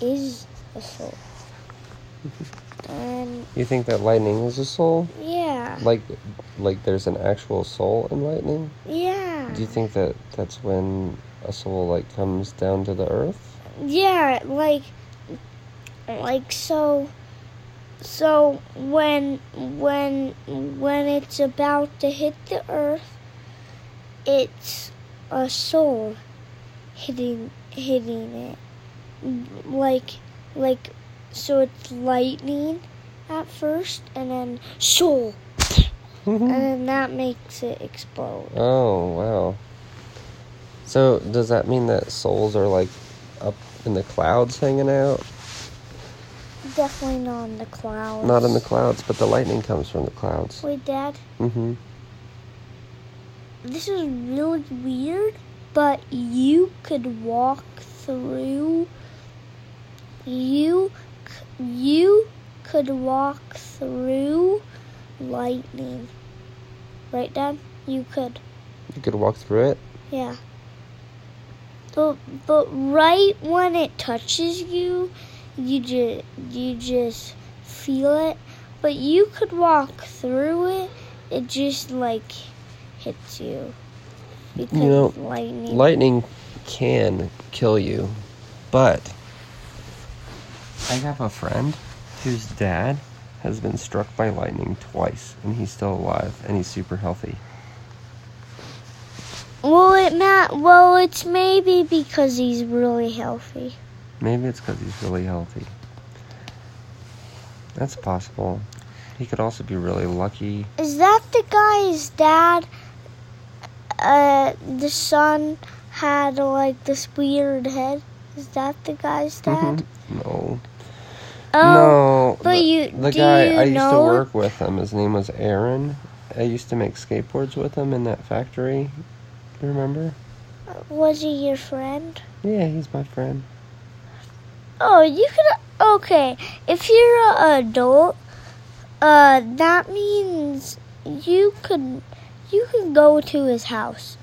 is a soul. And um, You think that lightning is a soul? yeah, Like, like there's an actual soul in lightning? yeah, Do you think that that's when a soul like comes down to the earth? yeah. Like, like so. So when when when it's about to hit the earth, it's a soul hitting hitting it. Like like so it's lightning at first and then soul and then that makes it explode. Oh wow. So does that mean that souls are like up in the clouds hanging out? Definitely not in the clouds. Not in the clouds, but the lightning comes from the clouds. Wait, Dad. Mm-hmm. This is really weird, but you could walk through. You, you could walk through lightning. Right, Dad? You could. You could walk through it. Yeah. But but right when it touches you, you just you just feel it. But you could walk through it. It just like hits you because know, lightning. Lightning can kill you, but I have a friend whose dad has been struck by lightning twice, and he's still alive, and he's super healthy. well, it not. Well, it's maybe because he's really healthy. Maybe it's because he's really healthy. That's possible. He could also be really lucky. Is that the guy's dad? Uh, the son had like this weird head. Is that the guy's dad? no. Oh, no. but the, you- The guy you I used to work with him. His name was Aaron. I used to make skateboards with him in that factory. You remember? was he your friend? Yeah, he's my friend. Oh, you could. Okay, if you're an adult, uh, that means you could you could go to his house.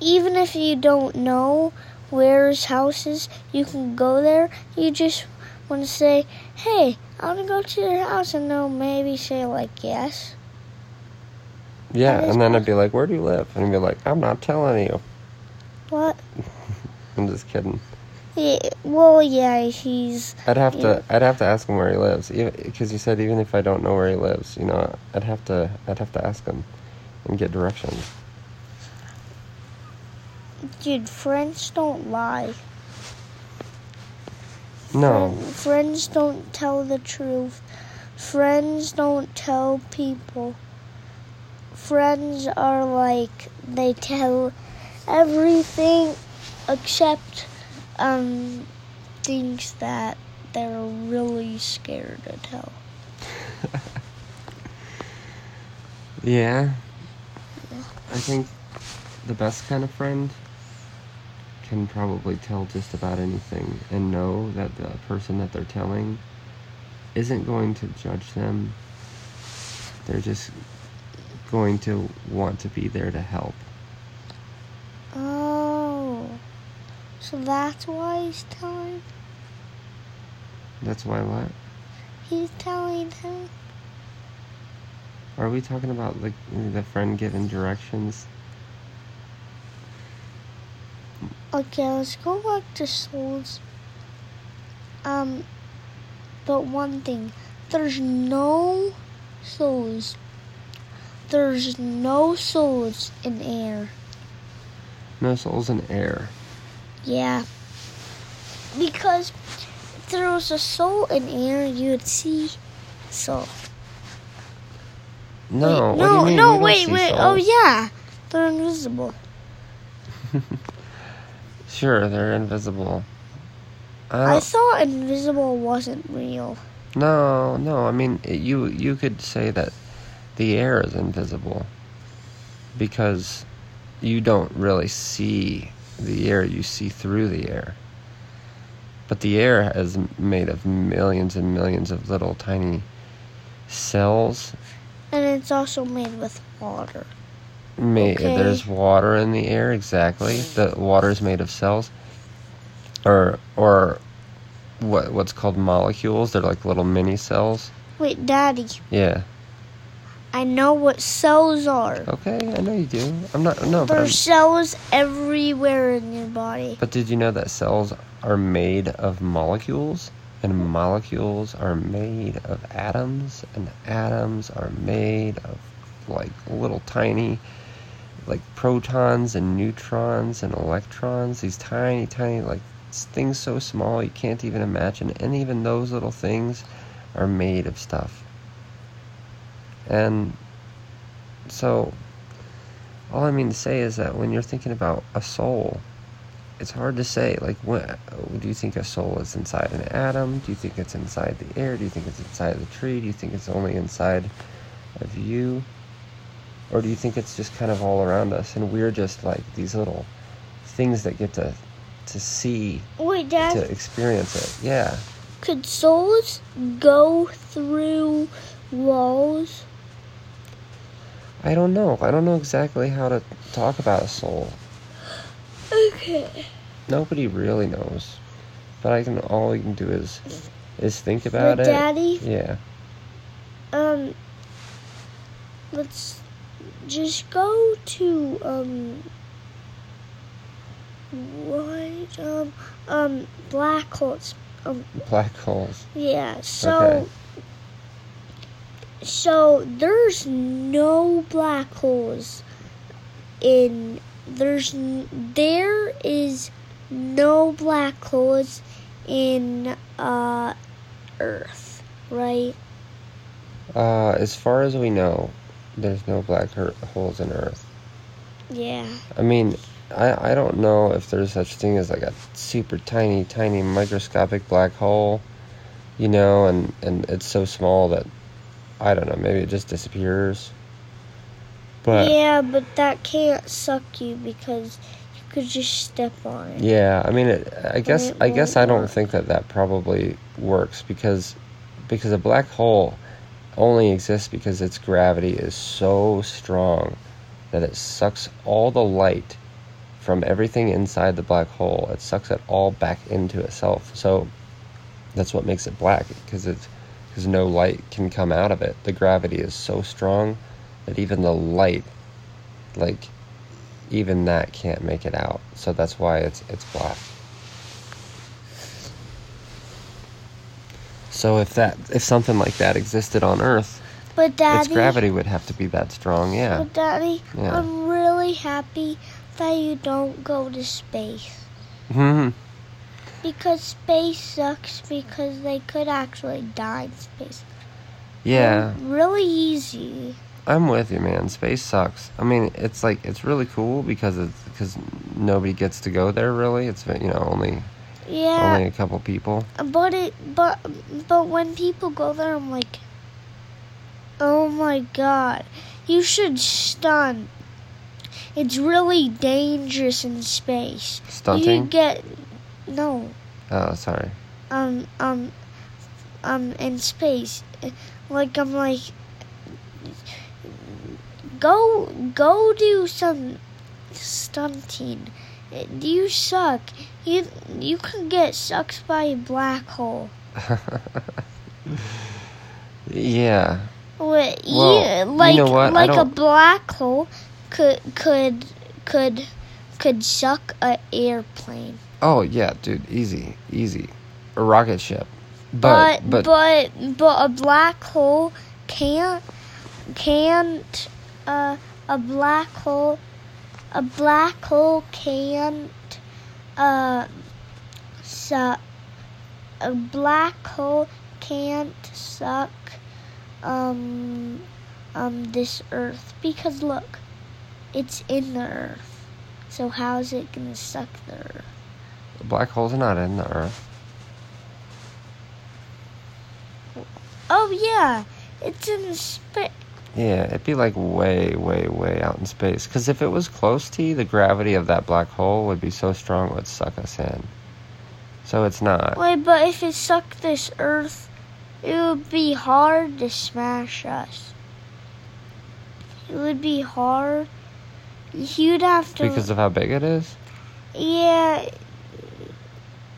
Even if you don't know where his house is, you can go there. You just want to say, "Hey, I want to go to your house," and they'll maybe say like yes. Yeah, and then I'd be like, "Where do you live?" And he'd be like, "I'm not telling you." What? I'm just kidding. Yeah, well, yeah, he's I'd have to. I'd have to ask him where he lives, because you said even if I don't know where he lives, you know, I'd have to. I'd have to ask him and get directions. dude. Friends don't lie. No, friends don't tell the truth. Friends don't tell people. Friends are like they tell everything except um things that they're really scared to tell. Yeah. I think the best kind of friend can probably tell just about anything and know that the person that they're telling isn't going to judge them. They're just going to want to be there to help. Oh. So that's why he's telling That's why what? he's telling him. Are we talking about like the friend giving directions? Okay, let's go back to souls. Um, but one thing, there's no souls. There's no souls in air. No souls in air. Yeah. Because if there was a soul in air, you would see soul. No. Wait, what do you no, no, wait, wait. Oh, yeah. They're invisible. Sure, they're invisible. I I thought invisible wasn't real. No, no. I mean, you you could say that the air is invisible because you don't really see the air. You see through the air. But the air is made of millions and millions of little tiny cells. And it's also made with water. Okay. There's water in the air. Exactly. The water is made of cells. Or or what what's called molecules. They're like little mini cells. Wait, Daddy, Yeah. I know what cells are. Okay, I know you do. I'm not no, but There's cells everywhere in your body. but did you know that cells are made of molecules? And molecules are made of atoms, and atoms are made of like little tiny like protons and neutrons and electrons, these tiny, tiny like things so small you can't even imagine. And even those little things are made of stuff. And so all I mean to say is that when you're thinking about a soul, it's hard to say. Like, what do you think a soul is inside an atom? Do you think it's inside the air? Do you think it's inside the tree? Do you think it's only inside of you? Or do you think it's just kind of all around us and we're just like these little things that get to to see, Wait, Dad, to experience it? Yeah. could souls go through walls? I don't know. I don't know exactly how to talk about a soul. Okay. Nobody really knows. But I can all you can do is is think about But it. Daddy, Yeah. um, let's just go to um, what um um black holes. Um, Black holes. yeah. So. Okay. So there's no black holes in there's there is no black holes in uh Earth, right? Uh, as far as we know, there's no black holes in Earth. Yeah. I mean, I I don't know if there's such thing as like a super tiny, tiny microscopic black hole, you know, and and it's so small that I don't know, maybe it just disappears. But yeah, but that can't suck you because you could just step on it. Yeah, I mean, it, I guess it I guess I don't work. think that that probably works because because a black hole only exists because its gravity is so strong that it sucks all the light from everything inside the black hole. It sucks it all back into itself. So that's what makes it black because it's because no light can come out of it. The gravity is so strong that even the light, like even that can't make it out. So that's why it's it's black. So if that if something like that existed on Earth, But Daddy, its gravity would have to be that strong. Yeah. but Daddy, Yeah. I'm really happy that you don't go to space. hmm Because space sucks because they could actually die in space. Yeah, Really easy. I'm with you, man. Space sucks. I mean, it's like it's really cool because it's because nobody gets to go there. Really, it's you know only Yeah, only a couple people. but it but but when people go there, I'm like, oh my god, you should stun. It's really dangerous in space. Stunting. You get no Oh, sorry. um um um in space. Like I'm like go go do some stunting. You suck. You you can get sucked by a black hole. yeah. What, Well, yeah, you like know what? Like a black hole could could could could suck a airplane. Oh yeah, dude. Easy, easy. A rocket ship. But But but but, a black hole can't can't uh, a black hole a black hole can't uh suck a black hole can't suck um um this earth because look it's in the earth so how's it gonna suck the earth The black holes are not in the Earth. oh yeah it's in the space Yeah, it'd be like way, way, way out in space. Because if it was close to you, the gravity of that black hole would be so strong it would suck us in. So it's not. Wait, but if it sucked this Earth, it would be hard to smash us. It would be hard. You'd have to. Because of how big it is? yeah,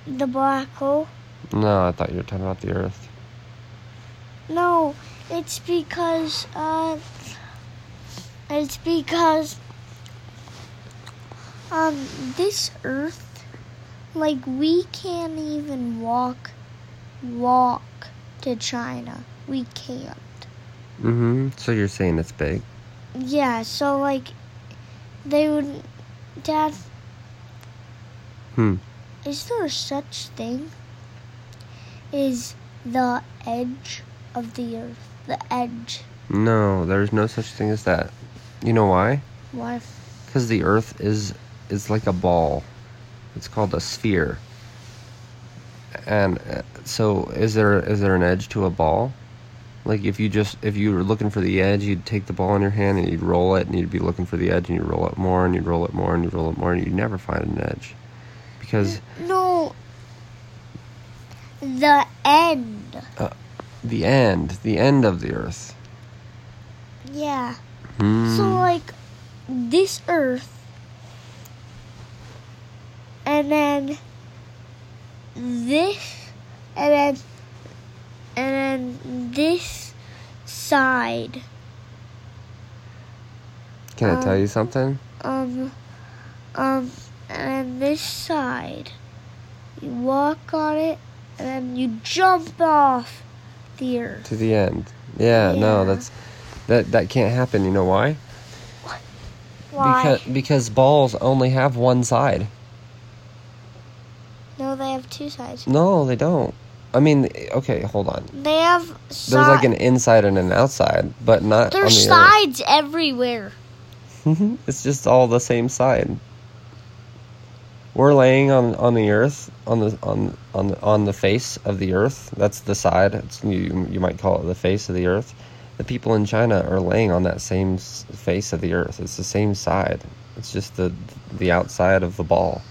the black hole. No, I thought you were talking about the Earth. No, it's because uh, it's because um, this Earth, like we can't even walk, walk to China. We can't. Mm-hmm. So you're saying it's big? Yeah. So like, they would, Dad. Hmm. Is there such thing? Is the edge of the Earth the edge? No, there's no such thing as that. You know why? Why? Because the Earth is is like a ball. It's called a sphere. And uh, so, is there is there an edge to a ball? Like if you just if you were looking for the edge, you'd take the ball in your hand and you'd roll it, and you'd be looking for the edge, and you'd roll it more, and you'd roll it more, and you'd roll it more, and you'd never find an edge, because No. The end. The end, the end of the Earth. Yeah. Hmm. So like this Earth, and then this, and then and then this side. Can I tell um, you something? Um, um, and this side. You walk on it, and then you jump off To the end. Yeah, no, that's that that can't happen. You know why? Why? Because because balls only have one side. no, they have two sides. No, they don't. I mean, okay, hold on. They have There's like an inside and an outside, but not on There's the sides everywhere. it's just all the same side. We're laying on on the earth, on the on on on the face of the earth. That's the side. It's, you you might call it the face of the earth. The people in China are laying on that same face of the earth. It's the same side. It's just the the outside of the ball.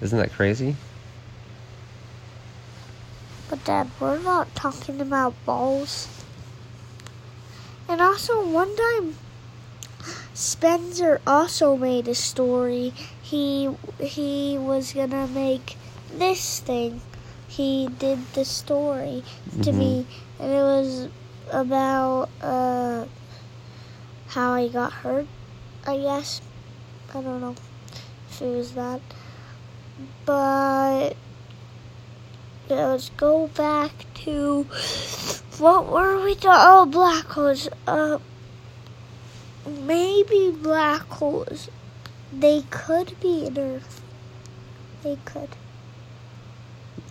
Isn't that crazy? But Dad, we're not talking about balls. And also, one time, Spencer also made a story. He he was gonna make this thing. He did the story to Mhm. me, and it was about uh how he got hurt. I guess I don't know if it was that, but let's go back to what were we doing? Oh, black holes. Uh, maybe black holes. They could be in Earth. They could.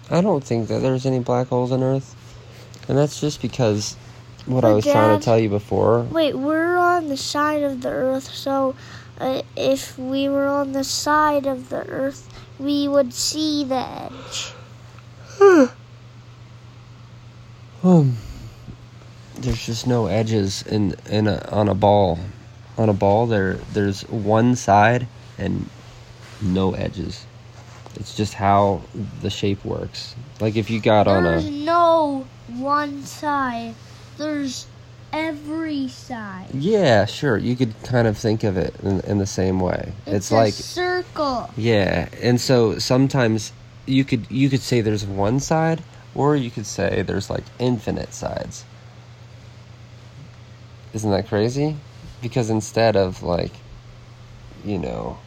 I don't think that there's any black holes in Earth, and that's just because what I But was trying to tell you before. Wait, we're on the side of the Earth, so uh, if we were on the side of the Earth, we would see the edge. Um, there's just no edges in in a, on a ball. On a ball, there there's one side and no edges. It's just how the shape works. Like if you got on a There's no one side. There's every side. yeah, sure, you could kind of think of it in, in the same way. It's, a like circle. yeah, and so sometimes you could you could say there's one side, or you could say there's like infinite sides. Isn't that crazy? Because instead of like, you know,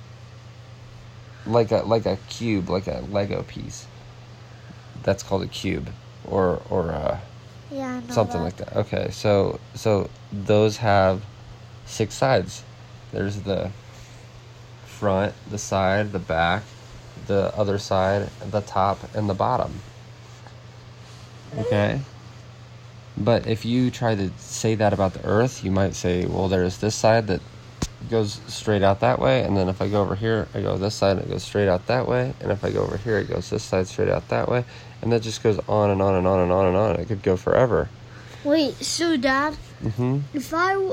like a like a cube, like a Lego piece, that's called a cube, or or uh, Yeah, something that. like that. Okay, so so those have six sides. There's the front, the side, the back, the other side, the top, and the bottom. Okay? But if you try to say that about the earth, you might say, well, there's this side that goes straight out that way, and then if I go over here, I go this side, and it goes straight out that way, and if I go over here, it goes this side straight out that way, and that just goes on and on and on and on and on. It could go forever. Wait, so Dad, hmm if I,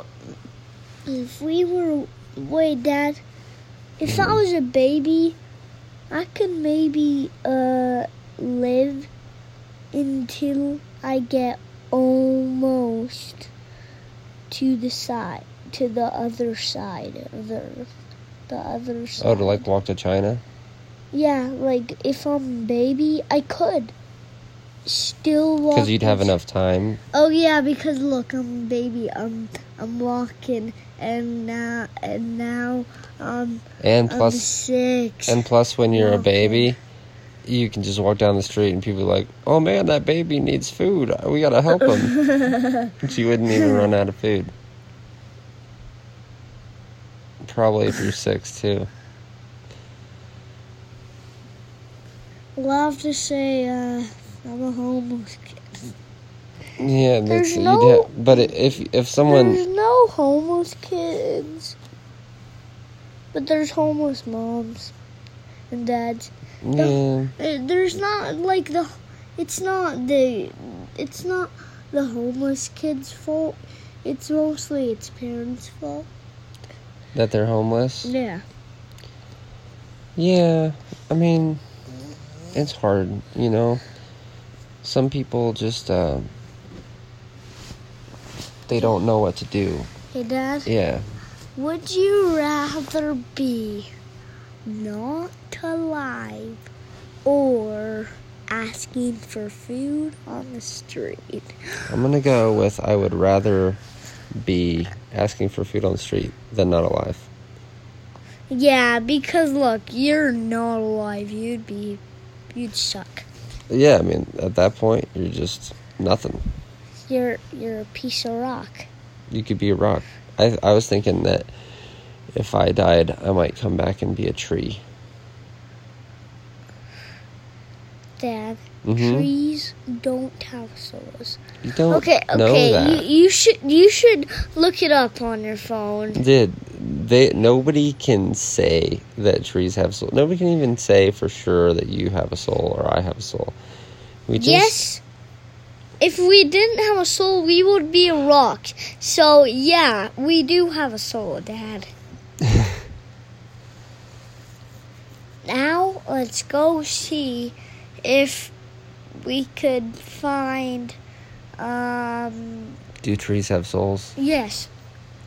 if we were, wait, Dad, if I was a baby, I could maybe uh live until I get almost to the side, to the other side of the earth, the other side. Oh, to like walk to China? Yeah, like if I'm a baby, I could still walk. Because you'd have enough time. Oh yeah, because look, I'm a baby. I'm I'm walking, and now and now um And I'm plus, six. and plus, when you're a baby, you can just walk down the street and people are like, "Oh man, that baby needs food. We gotta help him." you wouldn't even run out of food. Probably if you're six too. love to say uh, I'm a homeless kid. Yeah, that's no- but if if someone There's no homeless kids, but there's homeless moms and dads. Yeah, Uh, There's not like the. It's not the. It's not the homeless kid's fault. It's mostly its parents' fault. that they're homeless. Yeah. Yeah, I mean, it's hard, you know. Some people just uh, they don't know what to do. Hey, Dad. Yeah, Would you rather be not alive or asking for food on the street? I'm gonna go with I would rather be asking for food on the street than not alive. Yeah, because look, you're not alive. You'd be, you'd suck. Yeah, I mean, at that point, you're just nothing. You're you're a piece of rock. You could be a rock. I I was thinking that if I died, I might come back and be a tree. Dad, hmm trees don't have souls. You don't Okay, okay, you, you should you should look it up on your phone. Did they? Nobody can say that trees have soul. Nobody can even say for sure that you have a soul or I have a soul. We just Yes. If we didn't have a soul, we would be a rock. So yeah, we do have a soul, Dad. now let's go see if we could find. Um. do trees have souls? Yes.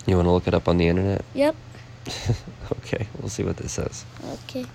You want to look it up on the internet? Yep. okay, we'll see what this says. Okay.